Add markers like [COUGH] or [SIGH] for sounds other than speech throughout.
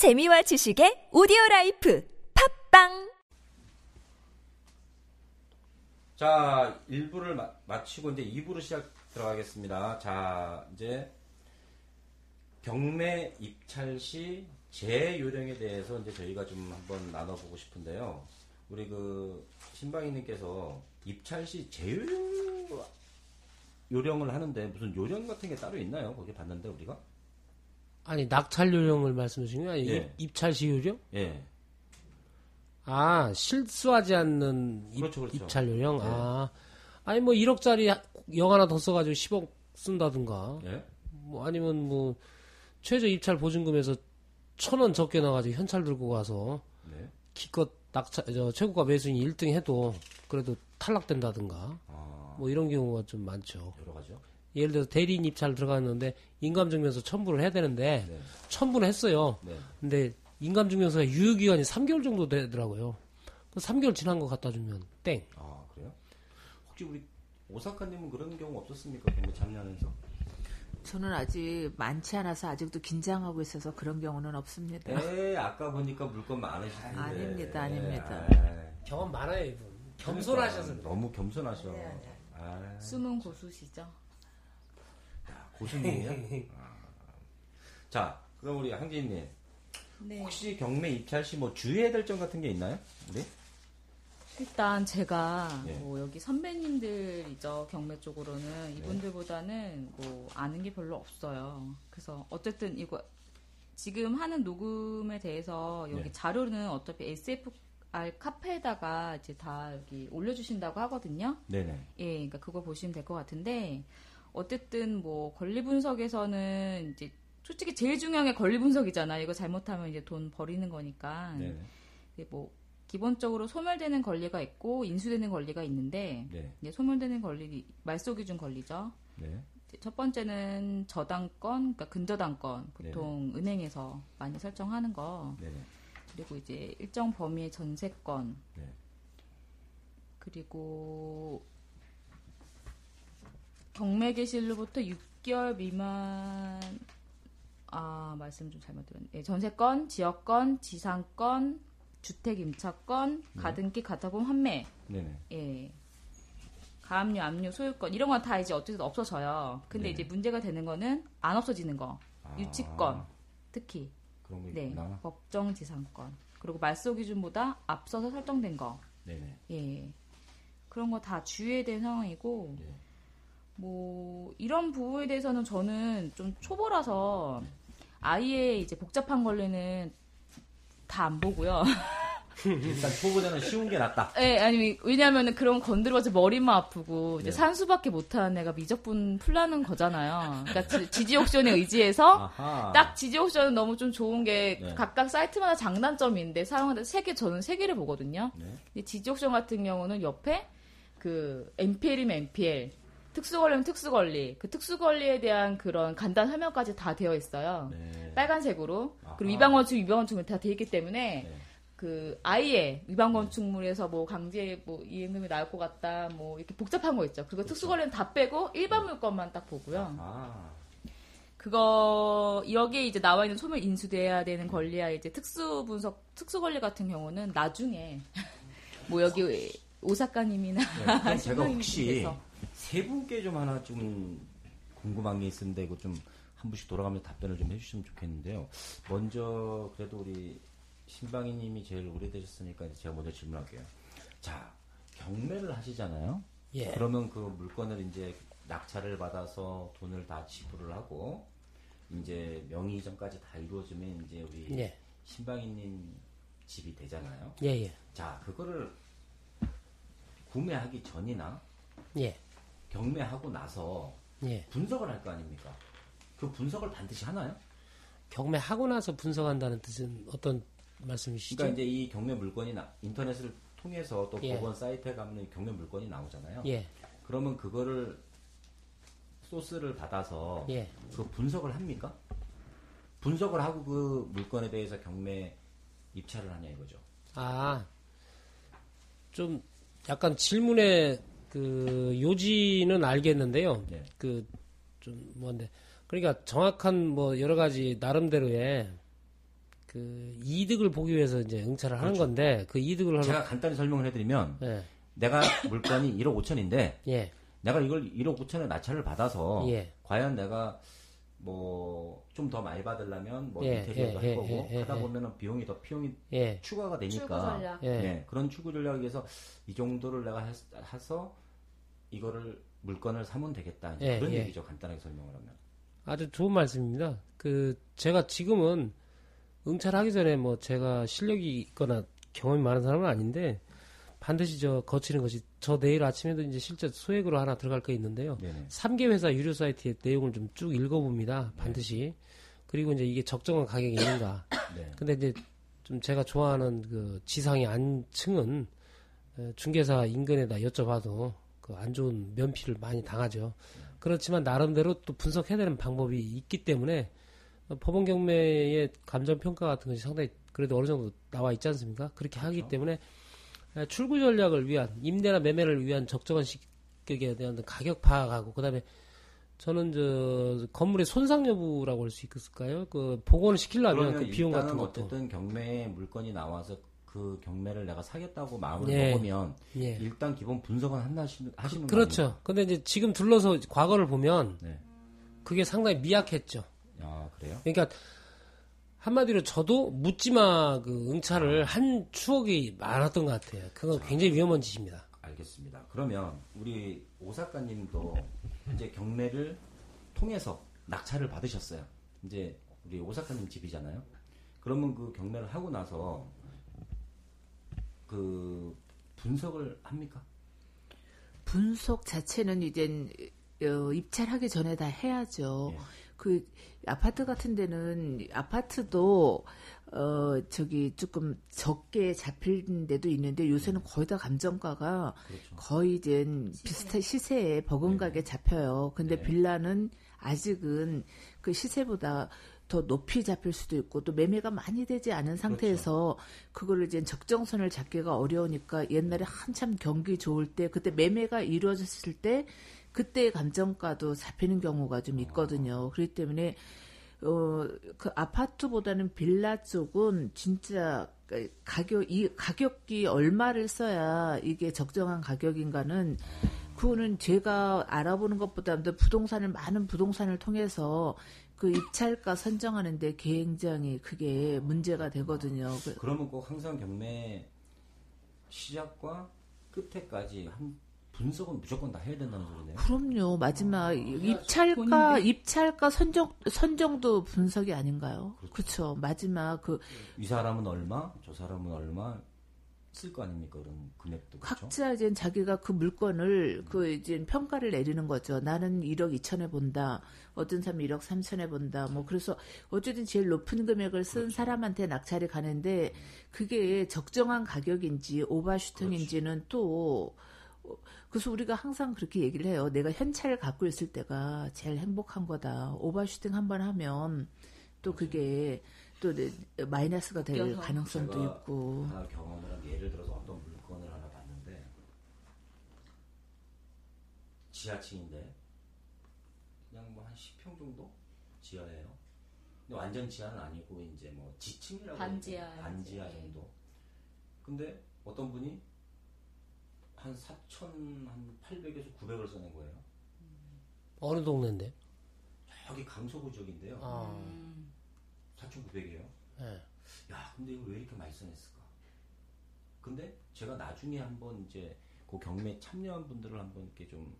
재미와 지식의 오디오 라이프 팟빵 자, 1부를 마, 마치고 이제 2부로 시작 들어가겠습니다. 자, 이제 경매 입찰 시 재요령에 대해서 이제 저희가 좀 한번 나눠보고 싶은데요. 우리 그 신방이님께서 입찰 시 재요령 요령을 하는데 무슨 요령 같은 게 따로 있나요? 거기 봤는데 우리가? 아니 낙찰 요령을 말씀하시는 거 아니에요? 예. 입찰 시 요령? 예. 아 실수하지 않는 입, 그렇죠, 그렇죠. 입찰 요령. 네. 아 아니 뭐 1억짜리 영 하나 더 써가지고 10억 쓴다든가. 예. 뭐 아니면 뭐 최저 입찰 보증금에서 천 원 적게 나가지고 현찰 들고 가서 네. 기껏 낙찰 저 최고가 매수인 1등 해도 그래도 탈락된다든가. 아, 뭐 이런 경우가 좀 많죠. 여러 가지요. 예를 들어서 대리인 입찰 들어갔는데 인감증명서 첨부를 해야 되는데 네. 첨부는 했어요. 네. 근데 인감증명서가 유효기간이 3개월 정도 되더라고요. 그 3개월 지난 거 갖다 주면 땡. 아, 그래요? 혹시 우리 오사카님은 그런 경우 없었습니까? 경매 참여하면서? 저는 아직 많지 않아서 아직도 긴장하고 있어서 그런 경우는 없습니다. 에 아까 보니까 물건 많으시던데. 아닙니다, 아닙니다. 아, 경험 많아요, 이분. 겸손하셔서. 그러니까 너무 겸손하셔. 아, 숨은 고수시죠. 고수님이요? [LAUGHS] 아. 자, 그럼 우리 항진님. 네. 혹시 경매 입찰 시 뭐 주의해야 될 점 같은 게 있나요? 우리? 일단 제가 예. 뭐 여기 선배님들이죠 경매 쪽으로는 이분들보다는 뭐 아는 게 별로 없어요. 그래서 어쨌든 이거 지금 하는 녹음에 대해서 여기 네. 자료는 어차피 SFR 카페에다가 이제 다 여기 올려주신다고 하거든요. 네네. 예, 그러니까 그거 보시면 될 것 같은데 어쨌든 뭐 권리 분석에서는 이제 솔직히 제일 중요한 게 권리 분석이잖아. 이거 잘못하면 이제 돈 버리는 거니까. 이게 뭐 기본적으로 소멸되는 권리가 있고 인수되는 권리가 있는데 네. 이제 소멸되는 권리 말소 기준 권리죠. 네. 첫 번째는 저당권, 그러니까 근저당권 보통 은행에서 많이 설정하는 거. 네네. 그리고 이제 일정 범위의 전세권. 네. 그리고 경매 개시일로부터 6개월 미만 아 말씀 좀 잘못 들었네. 예, 전세권, 지역권, 지상권, 주택 임차권, 가등기, 가타금 환매. 네네. 예. 가압류, 압류, 소유권 이런 건 다 이제 어쨌든 없어져요. 근데 네. 이제 문제가 되는 거는 안 없어지는 거. 아, 유치권 특히 그런 거네 있구나. 법정 지상권 그리고 말소 기준보다 앞서서 설정된 거 네네. 예. 그런 거 다 주의해야 되는 상황이고, 네. 뭐, 이런 부분에 대해서는 저는 좀 초보라서 아예 이제 복잡한 권리는 다 안 보고요. [LAUGHS] 일단 초보자는 쉬운 게 낫다. 예, 아니, 왜냐면은 그런 거 건드려서 머리만 아프고, 이제 네. 산수밖에 못하는 애가 미적분 풀라는 거잖아요. 그러니까 지- 지지 옥션에 의지해서 아하. 딱 지지 옥션은 너무 좀 좋은 게 네. 각각 사이트마다 장단점인데 사용하는 세 개, 저는 세 개를 보거든요. 네. 근데 지지옥션 같은 경우는 옆에 그 MPL이면 MPL, 특수권리면 특수권리, 그 특수권리에 대한 그런 간단 설명까지 다 되어 있어요. 네. 빨간색으로. 아하. 그리고 위반건축, 위반건축물 다 되어 있기 때문에 네. 그 아예 위반건축물에서 뭐 강제 뭐 이행금이 나올 것 같다, 뭐 이렇게 복잡한 거 있죠. 그리고 특수권리는 다 빼고 일반 물건만 딱 보고요. 아. 그거 여기에 이제 나와 있는 소멸 인수돼야 되는 권리야 이제 특수 분석 특수 권리 같은 경우는 나중에 [LAUGHS] 뭐 여기 오사카님이나 네. 제가 혹시 세 분께 좀 하나 좀 궁금한 게 있는데 이거 좀 한 분씩 돌아가면서 답변을 좀 해주시면 좋겠는데요. 먼저 그래도 우리 신방이님이 제일 오래되셨으니까 제가 먼저 질문할게요. 자 경매를 하시잖아요. 예. 그러면 그 물건을 이제 낙찰을 받아서 돈을 다 지불을 하고 이제 명의 이전까지 다 이루어지면 이제 우리 예. 신방이님 집이 되잖아요. 예, 예. 자 그거를 구매하기 전이나 예. 경매하고 나서 예. 분석을 할 거 아닙니까? 그 분석을 반드시 하나요? 경매하고 나서 분석한다는 뜻은 어떤 말씀이시죠? 그러니까 이제 이 경매 물건이 나- 인터넷을 통해서 또 예. 법원 사이트에 가면 경매 물건이 나오잖아요. 예. 그러면 그거를 소스를 받아서 예. 그 분석을 합니까? 분석을 하고 그 물건에 대해서 경매 입찰을 하냐 이거죠. 아, 좀 약간 질문의 그 요지는 알겠는데요. 네. 그좀 뭔데 그러니까 정확한 뭐 여러 가지 나름대로의 그 이득을 보기 위해서 이제 응찰을 하는 건데 그 이득을 하는 제가 간단히 설명을 해드리면 예. 내가 물건이 1억 5천인데 예. 내가 이걸 1억 5천에 낙찰을 받아서 예. 과연 내가 뭐 좀 더 많이 받으려면 뭐 예, 인테리어도 예, 할 거고 예, 예, 하다 예. 보면은 비용이 더 비용이 예. 추가가 되니까. 예. 네, 그런 추구 전략을 위해서 이 정도를 내가 해- 해서 이거를 물건을 사면 되겠다 예, 그런 예. 얘기죠 간단하게 설명을 하면 아주 좋은 말씀입니다. 그 제가 지금은 응찰하기 전에 뭐 제가 실력이 있거나 경험이 많은 사람은 아닌데 반드시 저 거치는 것이 저 내일 아침에도 이제 실제 소액으로 하나 들어갈 거 있는데요. 네네 3개 회사 유료 사이트의 내용을 좀 쭉 읽어봅니다. 반드시. 그리고 이제 이게 적정한 가격이 있는가. [COUGHS] 네. 근데 이제 좀 제가 좋아하는 그 지상의 안층은 에, 중개사 인근에다 여쭤봐도 그 안 좋은 면피를 많이 당하죠. 그렇지만 나름대로 또 분석해야 되는 방법이 있기 때문에 어, 법원 경매의 감정 평가 같은 것이 상당히 그래도 어느 정도 나와 있지 않습니까? 그렇게 하기 때문에 에, 출구 전략을 위한 임대나 매매를 위한 적정한 시격에 대한 가격 파악하고 그다음에 저는 저 건물의 손상 여부라고 할 수 있을까요? 그 복원을 시키려면 그 비용 같은 것도 어쨌든 경매에 물건이 나와서 그 경매를 내가 사겠다고 마음을 예. 먹으면 예. 일단 기본 분석은 한다 하시는 하시는 거 그렇죠. 근데 이제 지금 둘러서 과거를 보면 네. 그게 상당히 미약했죠. 아 그래요? 그러니까 한마디로 저도 묻지마 그 응찰을 한 추억이 많았던 것 같아요. 그건 굉장히 위험한 짓입니다. 알겠습니다. 그러면 우리 오 작가님도 이제 경매를 통해서 낙찰을 받으셨어요. 이제 우리 오 작가님 집이잖아요. 그러면 그 경매를 하고 나서 그 분석을 합니까? 분석 자체는 이젠 어, 입찰하기 전에 다 해야죠. 예. 그 아파트 같은 데는 아파트도 어 저기 조금 적게 잡힐 데도 있는데 요새는 거의 다 감정가가 그렇죠. 거의 이제 비슷한 시세에 버금가게 잡혀요. 근데 네. 빌라는 아직은 그 시세보다 더 높이 잡힐 수도 있고 또 매매가 많이 되지 않은 상태에서 그거를 이제 적정선을 잡기가 어려우니까 옛날에 한참 경기 좋을 때 그때 매매가 이루어졌을 때 그때 감정가도 잡히는 경우가 좀 있거든요. 그렇기 때문에 어, 그 아파트보다는 빌라 쪽은 진짜 그 가격, 이 가격이 얼마를 써야 이게 적정한 가격인가는 그거는 제가 알아보는 것보다도 부동산을 많은 부동산을 통해서 그 입찰가 선정하는데 굉장히 그게 문제가 되거든요. 그- 그러면 꼭 항상 경매 시작과 끝에까지 한 분석은 무조건 다 해야 된다는 소리네요. 그럼요. 마지막 입찰가 본인들. 입찰가 선정 선정도 분석이 아닌가요? 그렇죠. 마지막 그 이 사람은 얼마, 저 사람은 얼마 쓸 거 아닙니까? 그런 금액도 그렇죠. 각자 이제 자기가 그 물건을 그 이제 평가를 내리는 거죠. 나는 1억 2천에 본다. 어떤 사람은 1억 3천에 본다. 뭐 그래서 어쨌든 제일 높은 금액을 쓴 그렇죠. 사람한테 낙찰이 가는데 그게 적정한 가격인지 오바슈팅인지는 또 어, 그래서 우리가 항상 그렇게 얘기를 해요. 내가 현찰을 갖고 있을 때가 제일 행복한 거다. 오바슈팅 한 번 하면 또 그게 또 내- 마이너스가 될 엮여서. 가능성도 제가 있고. 하나 경험을 한 예를 들어서 어떤 물건을 하나 봤는데 지하층인데 그냥 뭐 한 10평 정도 지하예요. 근데 완전 지하는 아니고 이제 뭐 지층이라고 반지하. 반지하 네. 정도. 근데 어떤 분이 한 4천 한 800에서 900을 써낸 거예요. 어느 동네인데? 여기 강서구 지역인데요. 아, 음. 4,900이에요. 예. 야, 근데 이걸 왜 이렇게 많이 써냈을까? 근데 제가 나중에 한번 이제 그 경매에 참여한 분들을 한번 이렇게 좀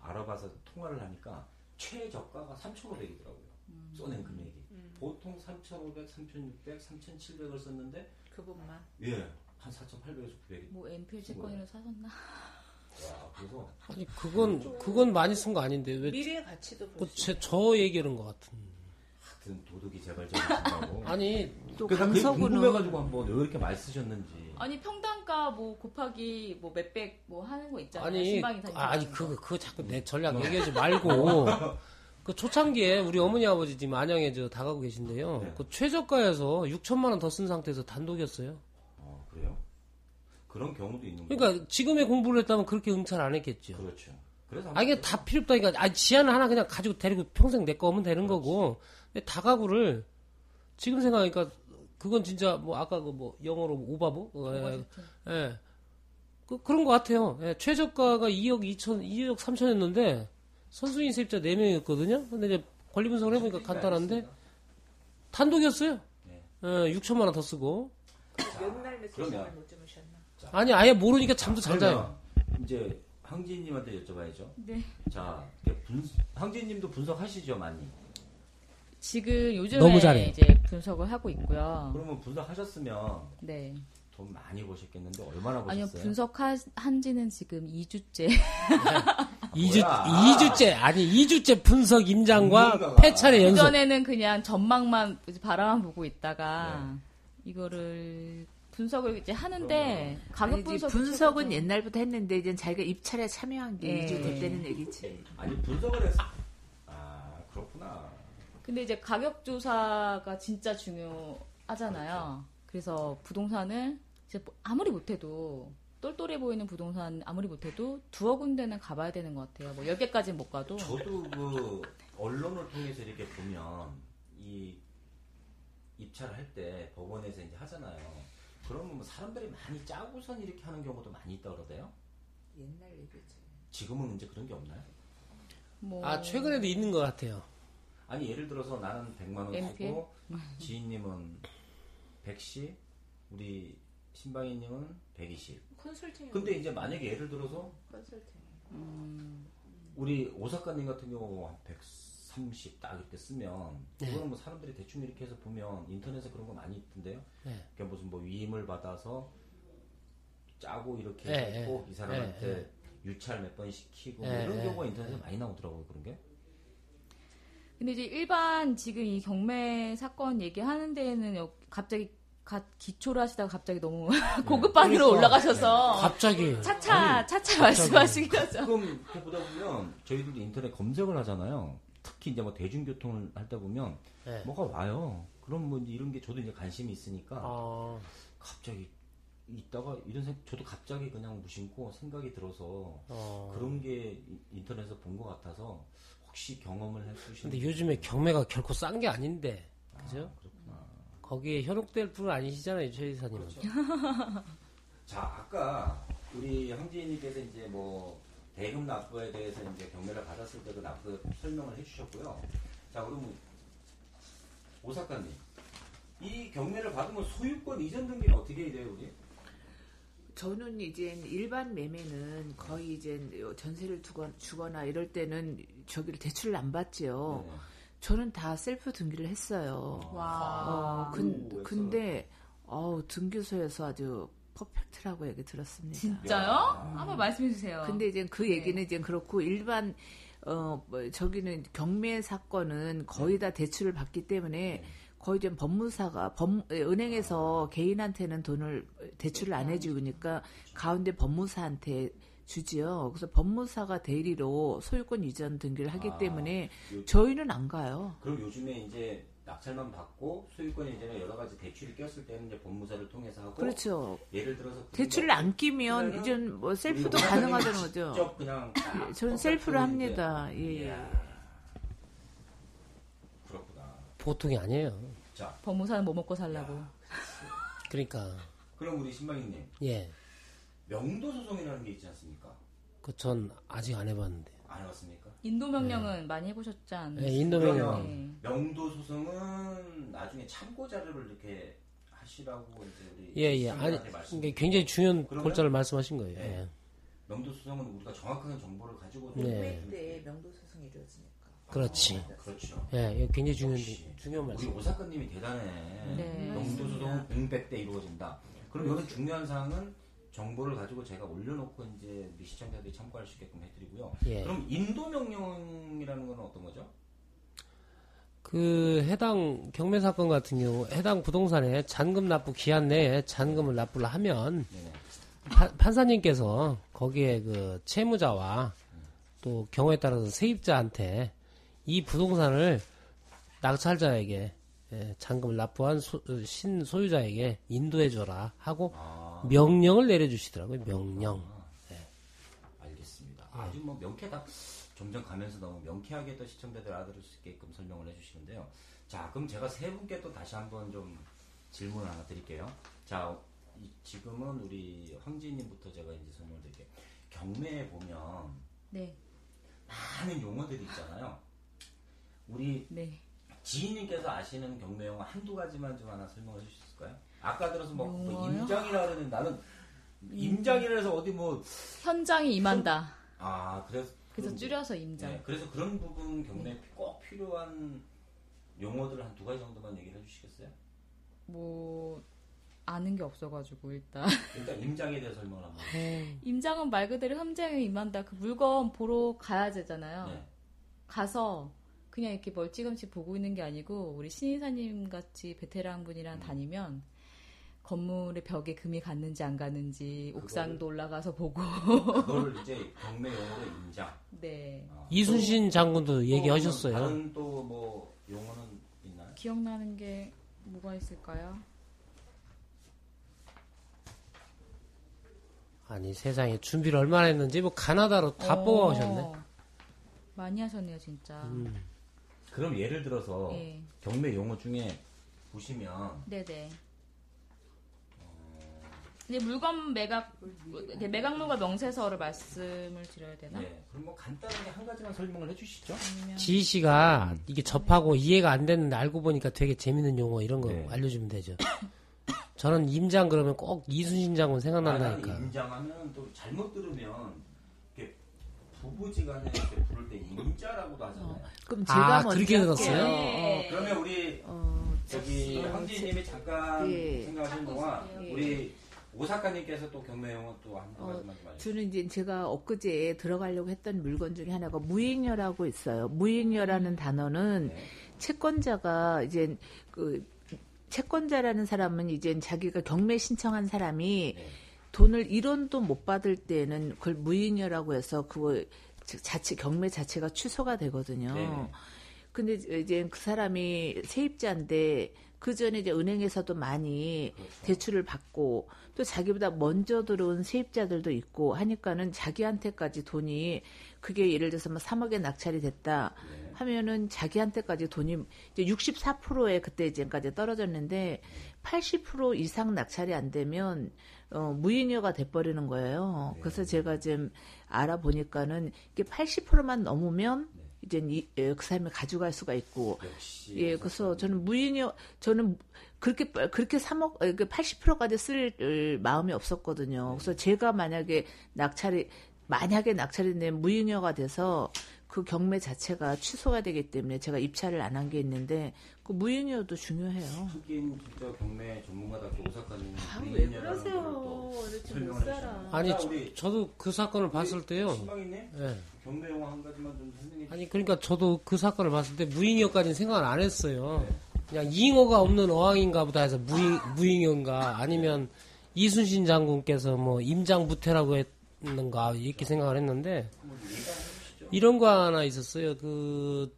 알아봐서 통화를 하니까 최저가가 3,500이더라고요. 써낸 금액이. 보통 3,500, 3,600, 3,700을 썼는데 그것만. 예, 한 4,800에서 900이. 뭐 MPL 채권이라 사셨나? 와, 그래서 아니 그건 그건 많이 쓴 거 아닌데 왜? 미래의 가치도 그 제, 저 얘기하는 것 같은. 하여튼 도둑이 제발적이신다고. [LAUGHS] 아니 또 그게 강서구는 궁금해가지고 한번 왜 이렇게 많이 쓰셨는지. 아니 평당가 뭐 곱하기 뭐 몇백 뭐 하는 거 있잖아요. 아니 아, 아니 그거 거. 그거 자꾸 내 전략 얘기하지 말고 [LAUGHS] 그 초창기에 우리 어머니 아버지 지금 안양에 저 다가고 계신데요. 네. 그 최저가에서 6천만 원 더 쓴 상태에서 단독이었어요. 어, 그래요? 그런 경우도 있는 거예요. 그러니까 지금의 공부를 했다면 그렇게 응찰 안 했겠죠. 그렇죠. 그래서 아 이게 다 필요 없다니까. 아 지하는 하나 그냥 가지고 데리고 평생 내거 오면 되는 거고. 다가구를 지금 생각하니까 그건 진짜 뭐 아까 그 뭐 영어로 오바브 어, 예. 예. 그, 그런 것 같아요. 예, 최저가가 2억 2천, 2억 3천이었는데 선수인 세입자 4명이었거든요. 근데 이제 권리 분석을 해보니까 간단한데 단독이었어요. 네. 예, 6천만 원 더 쓰고 몇날 며칠 못 주무셨나? 아니 아예 모르니까 잠도 잘 자요. 이제 황진님한테 여쭤봐야죠. 네. 자, 이렇게 분, 황진님도 분석하시죠 많이. 지금 요즘에 너무 잘해. 이제 분석을 하고 있고요. 그러면 분석하셨으면 네. 돈 많이 버셨겠는데 얼마나 버셨어요? 아니요, 분석한 지는 지금 2주째. 2주, 뭐야? 2주째, 아니 2주째 분석 임장과. 패찰의 연속. 그전에는 그냥 전망만 바라만 보고 있다가 네. 이거를 분석을 이제 하는데 가격 아니지, 분석 분석은 옛날부터 했는데 이제 자기가 입찰에 참여한 게 예. 2주 됐다는 얘기지. 아니 분석을 했어. 아 그렇구나. 근데 이제 가격 조사가 진짜 중요하잖아요. 그래서 부동산을 이제 뭐 아무리 못해도 똘똘해 보이는 부동산 아무리 못해도 두어 군데는 가봐야 되는 것 같아요. 뭐 10개까지는 못 가도. 저도 그 언론을 통해서 이렇게 보면 이 입찰을 할 때 법원에서 이제 하잖아요. 그러면 뭐 사람들이 많이 짜고선 이렇게 하는 경우도 많이 있다 그러대요. 옛날 얘기지. 지금은 이제 그런 게 없나요? 뭐 아 최근에도 있는 것 같아요. 아니 예를 들어서 나는 100만 원 MPL? 주고 지인님은 110, 우리 신방이님은 120. 컨설팅. 근데 이제 만약에 예를 들어서 컨설팅. 우리 오사카님 같은 경우 한 130 딱 이렇게 쓰면 네. 그거는 뭐 사람들이 대충 이렇게 해서 보면 인터넷에 그런 거 많이 있던데요. 네. 그러니까 무슨 뭐 위임을 받아서 짜고 이렇게 네, 했고 네. 이 사람한테 네, 유찰 몇 번 시키고 뭐 네, 이런 네, 경우가 인터넷에 많이 나오더라고요 그런 게. 근데 이제 일반 지금 이 경매 사건 얘기하는 데에는 여- 갑자기 가- 기초를 하시다가 갑자기 너무 [LAUGHS] 고급 반으로 그러니까. 올라가셔서 갑자기 차차 차차 말씀하시긴 하죠. 가끔 이렇게 보다 보면 저희들도 인터넷 검색을 하잖아요. 특히 이제 뭐 대중교통을 할때 보면 네. 뭐가 와요. 그럼 뭐 이런 게 저도 이제 관심이 있으니까 어, 갑자기 있다가 이런 생 저도 갑자기 그냥 무심코 생각이 들어서 어. 그런 게 이- 인터넷에서 본 것 같아서 혹시 경험을 해주시는 근데 요즘에 경매가 결코 싼 게 아닌데 그죠? 그렇구나. 거기에 현혹될 분은 아니시잖아요 최 이사님은. [LAUGHS] 자 아까 우리 황지인님께서 이제 뭐 대금 납부에 대해서 이제 경매를 받았을 때도 납부 설명을 해주셨고요. 자 그러면 오사카님 이 경매를 받으면 소유권 이전 등기는 어떻게 해야 돼요 우리? 저는 이제 일반 매매는 거의 이제 전세를 두거나 주거나 이럴 때는 저기를 대출을 안 받지요. 네. 저는 다 셀프 등기를 했어요. 와. 어, 근, 오, 근데 어우, 등기소에서 아주 퍼펙트라고 얘기 들었습니다. 진짜요? 한번 말씀해 주세요. 근데 이제 그 얘기는 이제 그렇고 일반 어 뭐, 저기는 경매 사건은 거의 다 대출을 받기 때문에 거의 좀 법무사가 법 예, 은행에서 개인한테는 돈을 대출을 안 해주니까 가운데 법무사한테 주지요. 그래서 법무사가 대리로 소유권 이전 등기를 하기 아, 때문에 요- 저희는 안 가요. 그럼 요즘에 이제 낙찰만 받고 소유권 이전에 여러 가지 대출이 꼈을 때는 이제 법무사를 통해서 하고 그렇죠. 예를 들어서 대출을 안 끼면 이제 뭐 셀프도 가능하다는 거죠. 직접 그냥 딱 저는 셀프를 합니다. 예. 이야. 보통이 아니에요. 자, 법무사는 뭐 먹고 살라고. 그러니까 그럼 우리 신방님 예, 명도 소송이라는 게 있지 않습니까? 그 전 아직 안 해봤는데. 안 해봤습니까? 인도 명령은 많이 해보셨지 않나요? 예, 인도 명령. 네. 명도 소송은 나중에 참고 자료를 이렇게 하시라고 이제 우리 예, 예. 아니, 굉장히 중요한 골자를 말씀하신 거예요. 네. 예. 명도 소송은 우리가 정확한 정보를 가지고 네. 때 명도 소송이 이루어지니까. 그렇지. 그렇죠. 예, 이거 굉장히 중요한. 중요한 우리 말씀. 오사카님이 대단해. 네. 명도 소송은 공백 대 이루어진다. 그럼 이런 중요한 사항은 정보를 가지고 제가 올려놓고 이제 우리 시청자들이 참고할 수 있게끔 해드리고요. 예. 그럼 인도 명령이라는 건 어떤 거죠? 그 해당 경매 사건 같은 경우 해당 부동산에 잔금 납부 기한 내에 잔금을 납부를 하면. 파- 판사님께서 거기에 그 채무자와 또 경우에 따라서 세입자한테 이 부동산을 낙찰자에게 예, 잔금을 납부한 소, 신 소유자에게 인도해 줘라 하고 아, 명령을 내려주시더라고요. 명령. 알겠습니다. 아주 뭐 명쾌하다. 점점 가면서 너무 명쾌하게 또 시청자들 알아들을 수 있게끔 설명을 해주시는데요. 자, 그럼 제가 세 분께 또 다시 한번 좀 질문을 하나 드릴게요. 자, 이- 지금은 우리 황지님부터 제가 이제 설명을 드릴게요. 경매에 보면 네. 많은 용어들이 있잖아요. 우리 네. 지인님께서 아시는 경매 용어 한두 가지만 좀 하나 설명해 주실 수 있을까요? 아까 들어서 뭐, 뭐 용어요? 임장이라 그러는데 나는 임장이라 해서 어디 뭐, 현장이 임한다. 아, 그래서. 그래서 줄여서 임장. 네, 그래서 그런 부분 경매에 꼭 필요한 용어들 한 두 가지 정도만 얘기를 해주시겠어요? 뭐 아는 게 없어가지고 일단 일단 임장에 대해 설명을 한번. 임장은 말 그대로 현장에 임한다. 그 물건 보러 가야 되잖아요. 네. 가서 그냥 이렇게 멀찌감치 보고 있는 게 아니고 우리 신이사님 같이 베테랑 분이랑 음. 다니면 건물의 벽에 금이 갔는지 안 갔는지 옥상도 올라가서 보고 그걸 이제 경매 용어로 임장. 네 어, 이순신 장군도 또 얘기하셨어요. 다른 또 뭐 용어는 있나요? 기억나는 게 뭐가 있을까요? 아니 세상에 준비를 얼마나 했는지 뭐 가나다로 다 어, 뽑아오셨네. 많이 하셨네요 진짜. 음. 그럼 예를 들어서 예. 경매 용어 중에 보시면 네네. 근데 물건 매각 이렇게 매각물과 명세서를 말씀을 드려야 되나? 네, 그럼 뭐 간단하게 한 가지만 설명을 해주시죠. 아니면 지희 씨가 이게 접하고 이해가 안 됐는데 알고 보니까 되게 재밌는 용어 이런 거 네. 알려주면 되죠. [COUGHS] 저는 임장 그러면 꼭 이순신 장군 생각난다니까. 아, 임장하면 또 잘못 들으면 부부지간에 이렇게 부를 때 임자라고도 하잖아요. 그럼 제가 아, 먼저 그렇게 할게요. 들었어요? 어, 그러면 우리 어, 저기 어, 황지님이 잠깐 예. 생각하시는 동안 있어요. 우리 오사카님께서 또 경매 용어 또한 어, 가지만 좀 알려주세요. 저는 이제 제가 엊그제 들어가려고 했던 물건 중에 하나가 무익녀라고 있어요. 무익녀라는 단어는 네. 채권자가 이제 그 채권자라는 사람은 이제 자기가 경매 신청한 사람이 네. 돈을 1원도 못 받을 때는 그걸 무익녀라고 해서 그거 자체 경매 자체가 취소가 되거든요. 네. 근데 이제 그 사람이 세입자인데 그 전에 이제 은행에서도 많이 그렇죠. 대출을 받고 또 자기보다 먼저 들어온 세입자들도 있고 하니까는 자기한테까지 돈이 그게 예를 들어서 뭐 3억에 낙찰이 됐다 네. 하면은 자기한테까지 돈이 이제 64%에 그때 이제까지 떨어졌는데 80% 이상 낙찰이 안 되면 어, 무인여가 돼버리는 거예요. 네. 그래서 제가 지금 알아보니까는 이게 80%만 넘으면 네. 이제 이, 에, 그 사람이 가져갈 수가 있고 예, 그래서 저는 무인여 저는 그렇게 빨- 그렇게 3억 80%까지 쓸 어, 마음이 없었거든요. 그래서 제가 만약에 낙찰이 만약에 낙찰이 되면 무인여가 돼서 그 경매 자체가 취소가 되기 때문에 제가 입찰을 안 한 게 있는데 그 무인여도 중요해요. 하긴 진짜 경매 전문가답게 오사카님 아, 왜 그러세요? 설명을 못. 아니 자, 저, 우리 저 도 그 사건을 봤을 때요. 신방이님 예. 경매 용어 한 가지만 좀 설명해 주세요. 아니 그러니까 저도 그 사건을 봤을 때 무잉여까지는 생각을 안 했어요. 그냥 잉어가 없는 어항인가 보다 해서 무잉, 무잉여인가 아니면 이순신 장군께서 뭐 임장부태라고 했는가 이렇게 생각을 했는데 이런 거 하나 있었어요. 그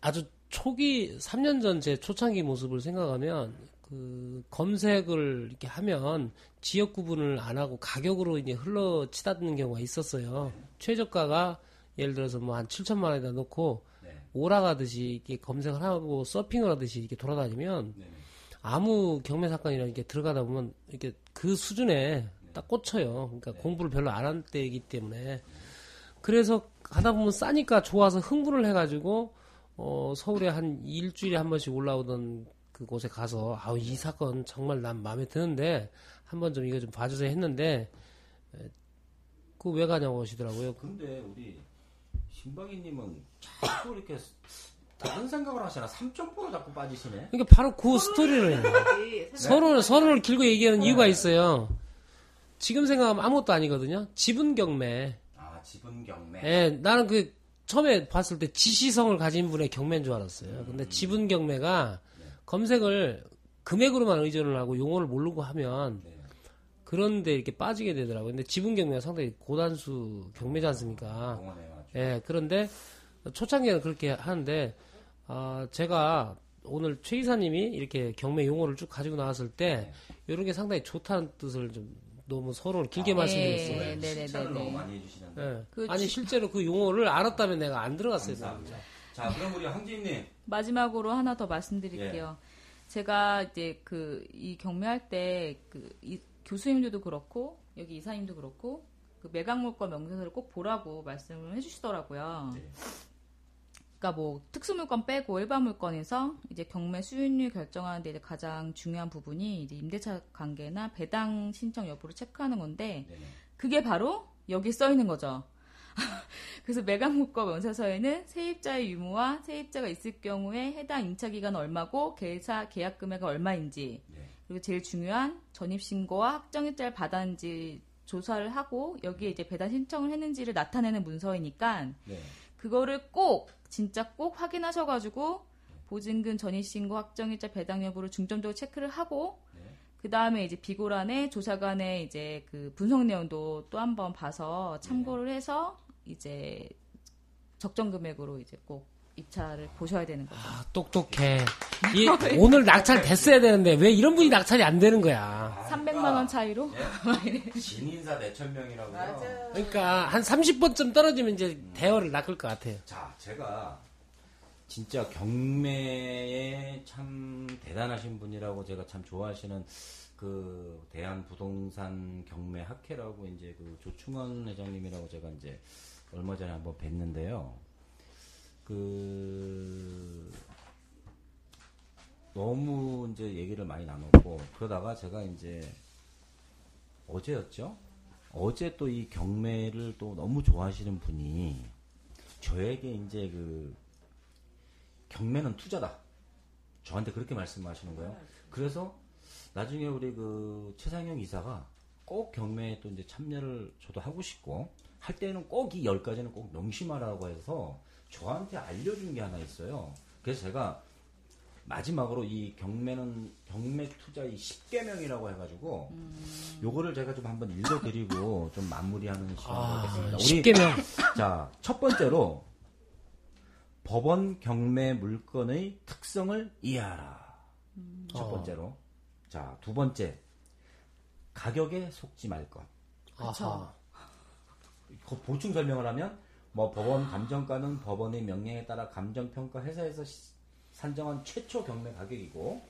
아주 초기 3년 전 제 초창기 모습을 생각하면 그 검색을 이렇게 하면 지역 구분을 안 하고 가격으로 이제 흘러 치닫는 경우가 있었어요. 최저가가 예를 들어서 뭐 한 7천만 원에다 놓고 네. 오락하듯이 이렇게 검색을 하고 서핑을 하듯이 이렇게 돌아다니면 네. 아무 경매 사건이나 이렇게 들어가다 보면 이렇게 그 수준에 딱 꽂혀요. 그러니까 공부를 별로 안 한 때이기 때문에 그래서 가다 보면 싸니까 좋아서 흥분을 해가지고 어 서울에 한 일주일에 한 번씩 올라오던 그곳에 가서 아우 이 사건 정말 난 마음에 드는데 한번 좀 이거 좀 봐주세요 했는데 그 왜 가냐고 하시더라고요. 근데 우리 신방이님은 자꾸 이렇게 다른 생각을 하시나 3점포로 자꾸 빠지시네. 그러니까 바로 그 스토리를. 서로를 서로를 길고 얘기하는 이유가 있어요. 지금 생각하면 아무것도 아니거든요. 지분 경매. 아 지분 경매. 예, 나는 그 처음에 봤을 때 지시성을 가진 분의 경매인 줄 알았어요. 근데 지분 경매가 검색을 금액으로만 의존을 하고 용어를 모르고 하면 네. 그런데 이렇게 빠지게 되더라고요. 근데 지분 경매가 상당히 고단수 경매지 않습니까? 예, 그런데 초창기에는 그렇게 하는데 아, 제가 오늘 최 이사님이 이렇게 경매 용어를 쭉 가지고 나왔을 때 이런 게 상당히 좋다는 뜻을 좀 너무 서로 길게 아, 말씀드렸어요. 네, 네, 네, 네, 너무 네. 많이 해주시는데. 예. 그 아니 지- 실제로 그 용어를 알았다면 내가 안 들어갔어요. 감사합니다. 자 그럼 우리 황지님. 마지막으로 하나 더 말씀드릴게요. 예. 제가 이제 그 이 경매할 때 그 교수님들도 그렇고 여기 이사님도 그렇고 그 매각물건 명세서를 꼭 보라고 말씀을 해주시더라고요. 네. 그러니까 뭐 특수물건 빼고 일반 물건에서 이제 경매 수익률 결정하는데 이제 가장 중요한 부분이 이제 임대차 관계나 배당 신청 여부를 체크하는 건데 네네. 그게 바로 여기 써 있는 거죠. [LAUGHS] 그래서 매각물건 명세서에는 세입자의 유무와 세입자가 있을 경우에 해당 임차 기간 얼마고 계사 계약 금액은 얼마인지 네. 그리고 제일 중요한 전입신고와 확정일자를 받았는지 조사를 하고 여기에 이제 배당 신청을 했는지를 나타내는 문서이니까 네. 그거를 꼭 진짜 꼭 확인하셔가지고 보증금 전입신고 확정일자 배당 여부를 중점적으로 체크를 하고 네. 그 다음에 이제 비고란의 조사관의 이제 그 분석 내용도 또 한번 봐서 참고를 해서 이제 적정 금액으로 이제 꼭 입찰을 보셔야 되는 거죠. 아, 똑똑해. [LAUGHS] 이, 오늘 낙찰 됐어야 되는데 왜 이런 분이 낙찰이 안 되는 거야? 300만 원 차이로 [LAUGHS] 진인사 내천 명이라고요. 그러니까 한 30번쯤 떨어지면 이제 대어를 낚을 것 같아요. 자, 제가 진짜 경매에 참 대단하신 분이라고 제가 참 좋아하시는 그 대한 부동산 경매 학회라고 이제 그 조충원 회장님이라고 제가 이제 얼마 전에 한번 뵀는데요. 그 너무 이제 얘기를 많이 나눴고 그러다가 제가 이제 어제였죠? 어제 또 이 경매를 또 너무 좋아하시는 분이 저에게 이제 그 경매는 투자다. 저한테 그렇게 말씀하시는 거예요. 그래서 나중에 우리 그 최상영 이사가 꼭 경매에 또 이제 참여를 저도 하고 싶고 할 때는 꼭이열 가지는 꼭 명심하라고 해서 저한테 알려준 게 하나 있어요. 그래서 제가 마지막으로 이 경매는 경매 투자 이 10개명이라고 해가지고 요거를 제가 좀 한번 읽어드리고 [LAUGHS] 좀 마무리하는 시간을 아, 갖겠습니다. 우리 쉽게명 [LAUGHS] 자, 첫 번째로 법원 경매 물건의 특성을 이해하라. 첫 어. 번째로. 자, 두 번째. 가격에 속지 말 것. 아하. 그 보충 설명을 하면 뭐 법원 감정가는 법원의 명령에 따라 감정평가 회사에서 시- 산정한 최초 경매 가격이고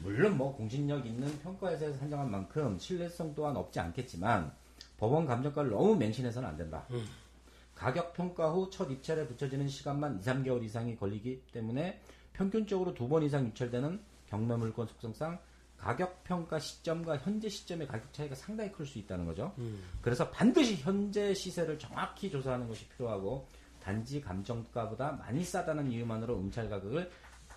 물론 뭐 공신력 있는 평가 회사에서 산정한 만큼 신뢰성 또한 없지 않겠지만 법원 감정가를 너무 맹신해서는 안 된다. 가격 평가 후 첫 입찰에 붙여지는 시간만 2, 3개월 이상이 걸리기 때문에 평균적으로 두 번 이상 유찰되는 경매 물건 속성상 가격 평가 시점과 현재 시점의 가격 차이가 상당히 클 수 있다는 거죠. 그래서 반드시 현재 시세를 정확히 조사하는 것이 필요하고 단지 감정가보다 많이 싸다는 이유만으로 응찰 가격을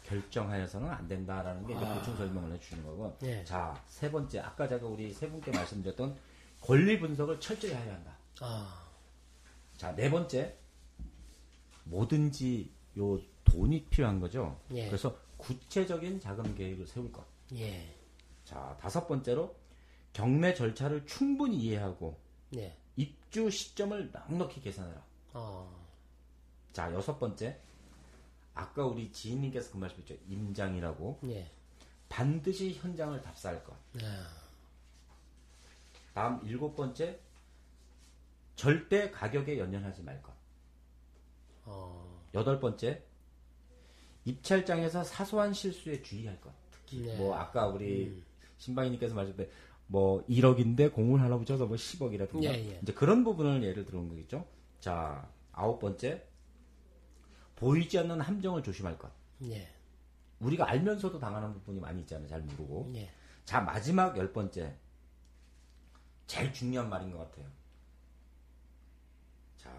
결정하여서는 안 된다라는 게 이제 보충 설명을 해주시는 거고. 예. 자, 세 번째. 아까 제가 우리 세 분께 말씀드렸던 권리 분석을 철저히 해야 한다. 아, 자, 네 번째. 뭐든지 요 돈이 필요한 거죠. 예. 그래서 구체적인 자금 계획을 세울 것. 예. 자, 다섯 번째로 경매 절차를 충분히 이해하고 예. 입주 시점을 넉넉히 계산해라. 어, 자, 여섯 번째. 아까 우리 지인님께서 그 말씀했죠. 임장이라고. 예. 반드시 현장을 답사할 것. 아, 다음 일곱 번째. 절대 가격에 연연하지 말 것. 어, 여덟 번째. 입찰장에서 사소한 실수에 주의할 것. 특히 네. 뭐 아까 우리 신방이님께서 말씀때 뭐 1억인데 공을 하나 붙여서 뭐 10억이라든가 예, 예. 이제 그런 부분을 예를 들은 거겠죠. 자 아홉 번째 보이지 않는 함정을 조심할 것. 예. 우리가 알면서도 당하는 부분이 많이 있잖아요. 잘 모르고. 예. 자 마지막 열 번째 제일 중요한 말인 것 같아요. 자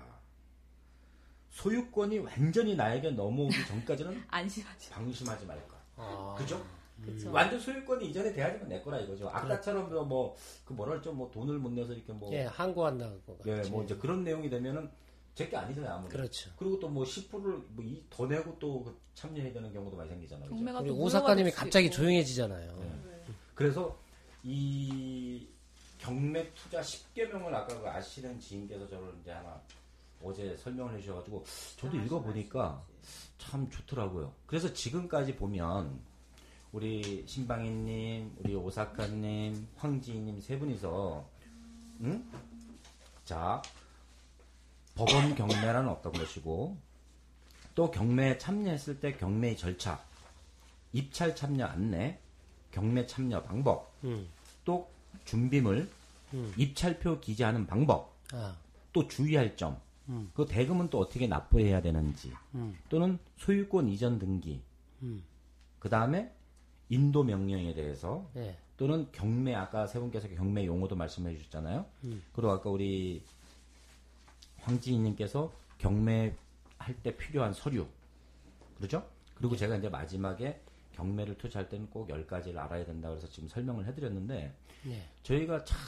소유권이 완전히 나에게 넘어오기 전까지는 [LAUGHS] 안심하지. 방심하지 말 것. 아, 그죠? 그쵸. 완전 소유권이 이전에 돼야지만 내 거라 이거죠. 아까처럼 뭐그 뭐라 할죠 뭐 돈을 못 내서 이렇게 뭐 예, 항고한다고. 예. 뭐 이제 그런 내용이 되면은 제게 아니잖아요, 아무리. 그렇죠. 그리고 또 뭐 10%를 뭐더 내고 또그 참여해야 되는 경우도 많이 생기잖아요. 그죠? 경매가 우리 또오 무효가 작가님이 될 수도 갑자기 있고. 조용해지잖아요. 네. 그래서 이 경매 투자 10개명을 아까 그 아시는 지인께서 저를 이제 하나 어제 설명을 해주셔가지고 저도 읽어보니까 참 좋더라고요. 그래서 지금까지 보면 우리 신방희님, 우리 오사카님, 황지희님 세 분이서 응? 자 법원 경매란 어떤 것이고 또 경매에 참여했을 때 경매의 절차 입찰 참여 안내, 경매 참여 방법, 음. 또 준비물, 입찰표 기재하는 방법, 아, 또 주의할 점, 음. 그 대금은 또 어떻게 납부해야 되는지, 또는 소유권 이전 등기, 음. 그 다음에 인도 명령에 대해서 네. 또는 경매 아까 세 분께서 경매 용어도 말씀해 주셨잖아요. 음. 그리고 아까 우리 황지희님께서 경매 할 때 필요한 서류 그렇죠? 그리고 제가 이제 마지막에 경매를 투자할 때는 꼭 10가지를 알아야 된다 그래서 지금 설명을 해드렸는데 네. 저희가 참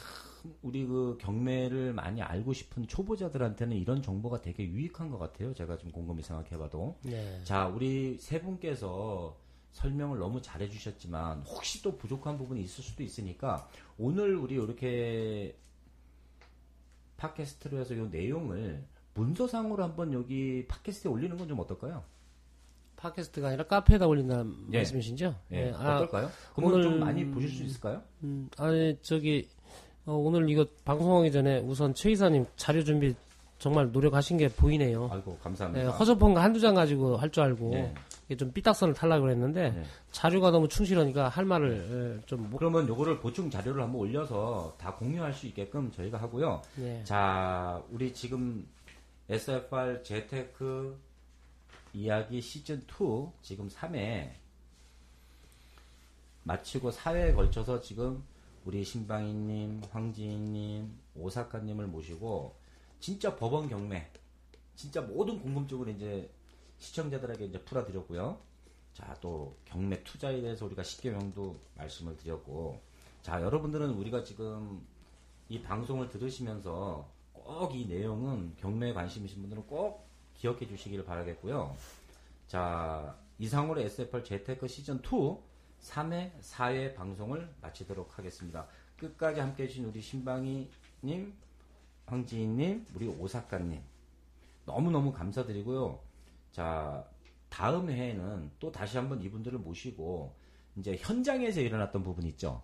우리 그 경매를 많이 알고 싶은 초보자들한테는 이런 정보가 되게 유익한 것 같아요. 제가 좀 곰곰이 생각해봐도. 네. 자, 우리 세 분께서 설명을 너무 잘해 주셨지만 혹시 또 부족한 부분이 있을 수도 있으니까 오늘 우리 이렇게 팟캐스트로 해서 이 내용을 문서상으로 한번 여기 팟캐스트에 올리는 건 좀 어떨까요? 팟캐스트가 아니라 카페에다 올린다는 예. 말씀이시죠? 예, 네. 아, 어떨까요? 오늘- 좀 많이 보실 수 있을까요? 음, 아니 저기 어, 오늘 이거 방송하기 전에 우선 최 이사님 자료 준비 정말 노력하신 게 보이네요. 아이고 네, 감사합니다. 허접한 거 한두 장 가지고 할 줄 알고 네. 이게 좀 삐딱선을 타려고 그랬는데 네. 자료가 너무 충실하니까 할 말을 예, 좀 못. 그러면 요거를 보충 자료를 한번 올려서 다 공유할 수 있게끔 저희가 하고요. 네. 자, 우리 지금 SFR 재테크 이야기 시즌 2 지금 3회 마치고 4회에 걸쳐서 지금 우리 신방이님, 황지인님, 오사카님을 모시고 진짜 법원 경매, 진짜 모든 궁금증을 이제 시청자들에게 이제 풀어드렸고요. 자, 또 경매 투자에 대해서 우리가 십계명도 말씀을 드렸고, 자, 여러분들은 우리가 지금 이 방송을 들으시면서 꼭 이 내용은 경매에 관심이신 분들은 꼭 기억해 주시기를 바라겠고요. 자, 이상으로 SFR 재테크 시즌 2 3회, 4회 방송을 마치도록 하겠습니다. 끝까지 함께 해주신 우리 신방이님, 황지인님, 우리 오사카님. 너무너무 감사드리고요. 자, 다음 회에는 또 다시 한번 이분들을 모시고, 이제 현장에서 일어났던 부분 있죠.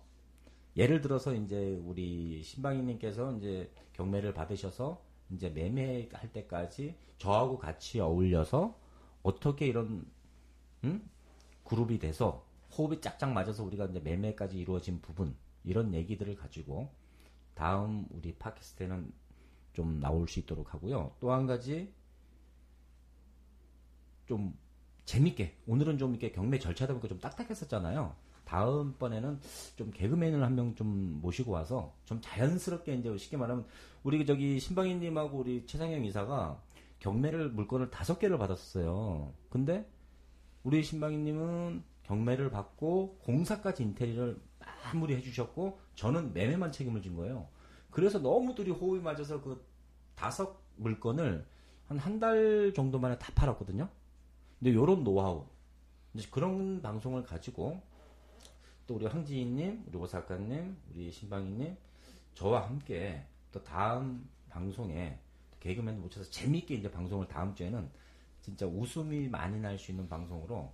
예를 들어서 이제 우리 신방이님께서 이제 경매를 받으셔서 이제 매매할 때까지 저하고 같이 어울려서 어떻게 이런 음? 그룹이 돼서 호흡이 짝짝 맞아서 우리가 이제 매매까지 이루어진 부분 이런 얘기들을 가지고 다음 우리 팟캐스트에는 좀 나올 수 있도록 하고요. 또 한 가지 좀 재밌게 오늘은 좀 이렇게 경매 절차다 보니까 좀 딱딱했었잖아요. 다음번에는 좀 개그맨을 한 명 좀 모시고 와서 좀 자연스럽게 이제 쉽게 말하면 우리 저기 신방희님하고 우리 최상영 이사가 경매를 물건을 다섯 개를 받았어요. 근데 우리 신방희님은 경매를 받고 공사까지 인테리어를 마무리 해 주셨고 저는 매매만 책임을 진 거예요. 그래서 너무 둘이 호흡이 맞아서 그 다섯 물건을 한 한 달 정도 만에 다 팔았거든요. 근데 요런 노하우 이제 그런 방송을 가지고 또 우리 황지희님, 우리 오사카님, 우리 신방희님 저와 함께 또 다음 방송에 개그맨 모셔서 재미있게 이제 방송을 다음 주에는 진짜 웃음이 많이 날 수 있는 방송으로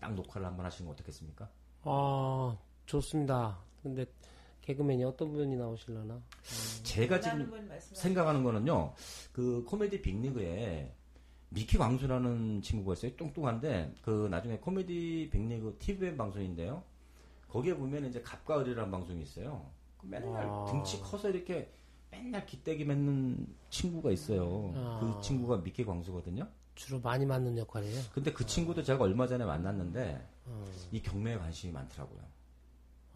딱 녹화를 한번 하시는 거 어떻겠습니까? 아 좋습니다. 근데 개그맨이 어떤 분이 나오실려나? 제가 지금 생각하는 거는요, 그 코미디 빅리그에 미키 광수라는 친구가 있어요. 뚱뚱한데, 그 나중에 코미디 빅리그 TVN 방송인데요. 거기에 보면 이제 갑과 을이라는 방송이 있어요. 그 맨날 아. 등치 커서 이렇게 맨날 기대기 맺는 친구가 있어요. 아. 그 친구가 미키 광수거든요. 주로 많이 맞는 역할이에요. 근데 그 친구도 제가 얼마 전에 만났는데, 어. 이 경매에 관심이 많더라고요.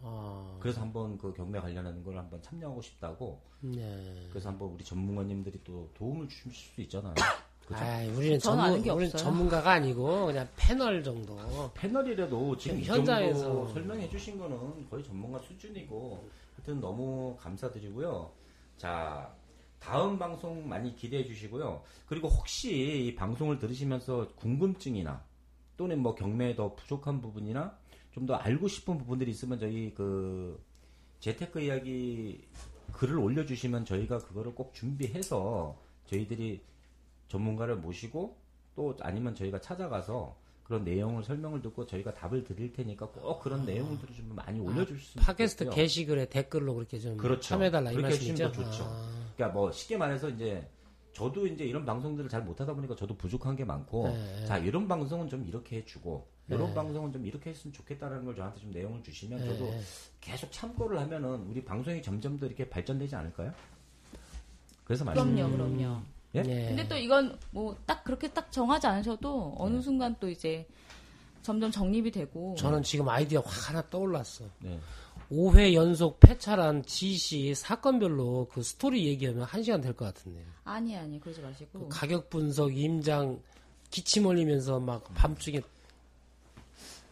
아, 그래서 한번 그 경매 관련하는 걸 한번 참여하고 싶다고 네. 그래서 한번 우리 전문가님들이 또 도움을 주실 수 있잖아요. [COUGHS] 그죠? 아, 우리는 저는 아는 게 전문, 우리는 없어요. 전문가가 아니고 그냥 패널 정도. 패널이라도 지금 이 현장에서. 설명해 주신 거는 거의 전문가 수준이고 하여튼 너무 감사드리고요. 자, 다음 방송 많이 기대해 주시고요. 그리고 혹시 이 방송을 들으시면서 궁금증이나 또는 뭐 경매에 더 부족한 부분이나 좀 더 알고 싶은 부분들이 있으면 저희 그 재테크 이야기 글을 올려주시면 저희가 그거를 꼭 준비해서 저희들이 전문가를 모시고 또 아니면 저희가 찾아가서 그런 내용을 설명을 듣고 저희가 답을 드릴 테니까 꼭 그런 내용들을 좀 많이 올려주셨으면 아, 팟캐스트 좋겠고요. 게시글에 댓글로 그렇게 좀 그렇죠. 참여해달라 이 그렇게 말씀이죠. 해주시면 더 좋죠. 아, 그러니까 뭐 쉽게 말해서 이제 저도 이제 이런 방송들을 잘 못하다 보니까 저도 부족한 게 많고 네. 자 이런 방송은 좀 이렇게 해주고 이런 네. 방송은 좀 이렇게 했으면 좋겠다라는 걸 저한테 좀 내용을 주시면 저도 네. 계속 참고를 하면은 우리 방송이 점점 더 이렇게 발전되지 않을까요? 그래서 말씀. 그럼요, 그럼요. 예? 네. 근데 또 이건 뭐 딱 그렇게 딱 정하지 않으셔도 어느 순간 또 이제 점점 정립이 되고 저는 지금 아이디어 확 하나 떠올랐어. 네. 5회 연속 폐차란 지시 사건별로 그 스토리 얘기하면 1시간 될 것 같은데. 아니 아니 그러지 마시고 그 가격 분석, 임장, 기침 흘리면서 막 밤중에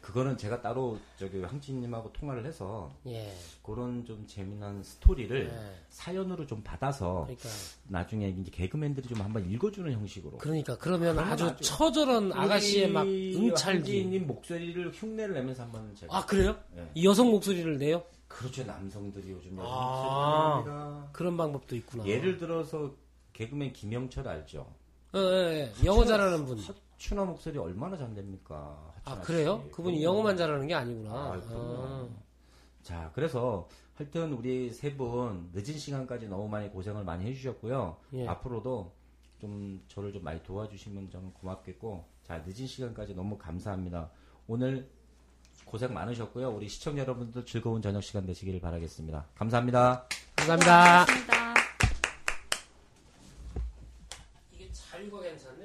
그거는 제가 따로 저기 황진님하고 통화를 해서 예. 그런 좀 재미난 스토리를 네. 사연으로 좀 받아서 그러니까 나중에 이제 개그맨들이 좀 한번 읽어주는 형식으로. 그러니까 그러면 아주 아주- 처절한 아가씨의 막 응찰기. 황진님 목소리를 흉내를 내면서 한번 제가. 아 그래요? 네. 이 여성 목소리를 내요? 그렇죠 남성들이 요즘 여성 아. 그런 방법도 있구나. 예를 들어서 개그맨 김영철 알죠? 어, 예, 예. 영어 잘하는 분. 하춘아 목소리 얼마나 잘됩니까? 아 그래요? 그분이 어. 영어만 잘하는 게 아니구나. 아, 아. 자 그래서 하여튼 우리 세 분 늦은 시간까지 너무 많이 고생을 많이 해주셨고요. 예. 앞으로도 좀 저를 좀 많이 도와주시면 좀 고맙겠고 자 늦은 시간까지 너무 감사합니다. 오늘 고생 많으셨고요. 우리 시청자 여러분도 즐거운 저녁 시간 되시길 바라겠습니다. 감사합니다. 감사합니다. 네, 이게 자유가 괜찮네.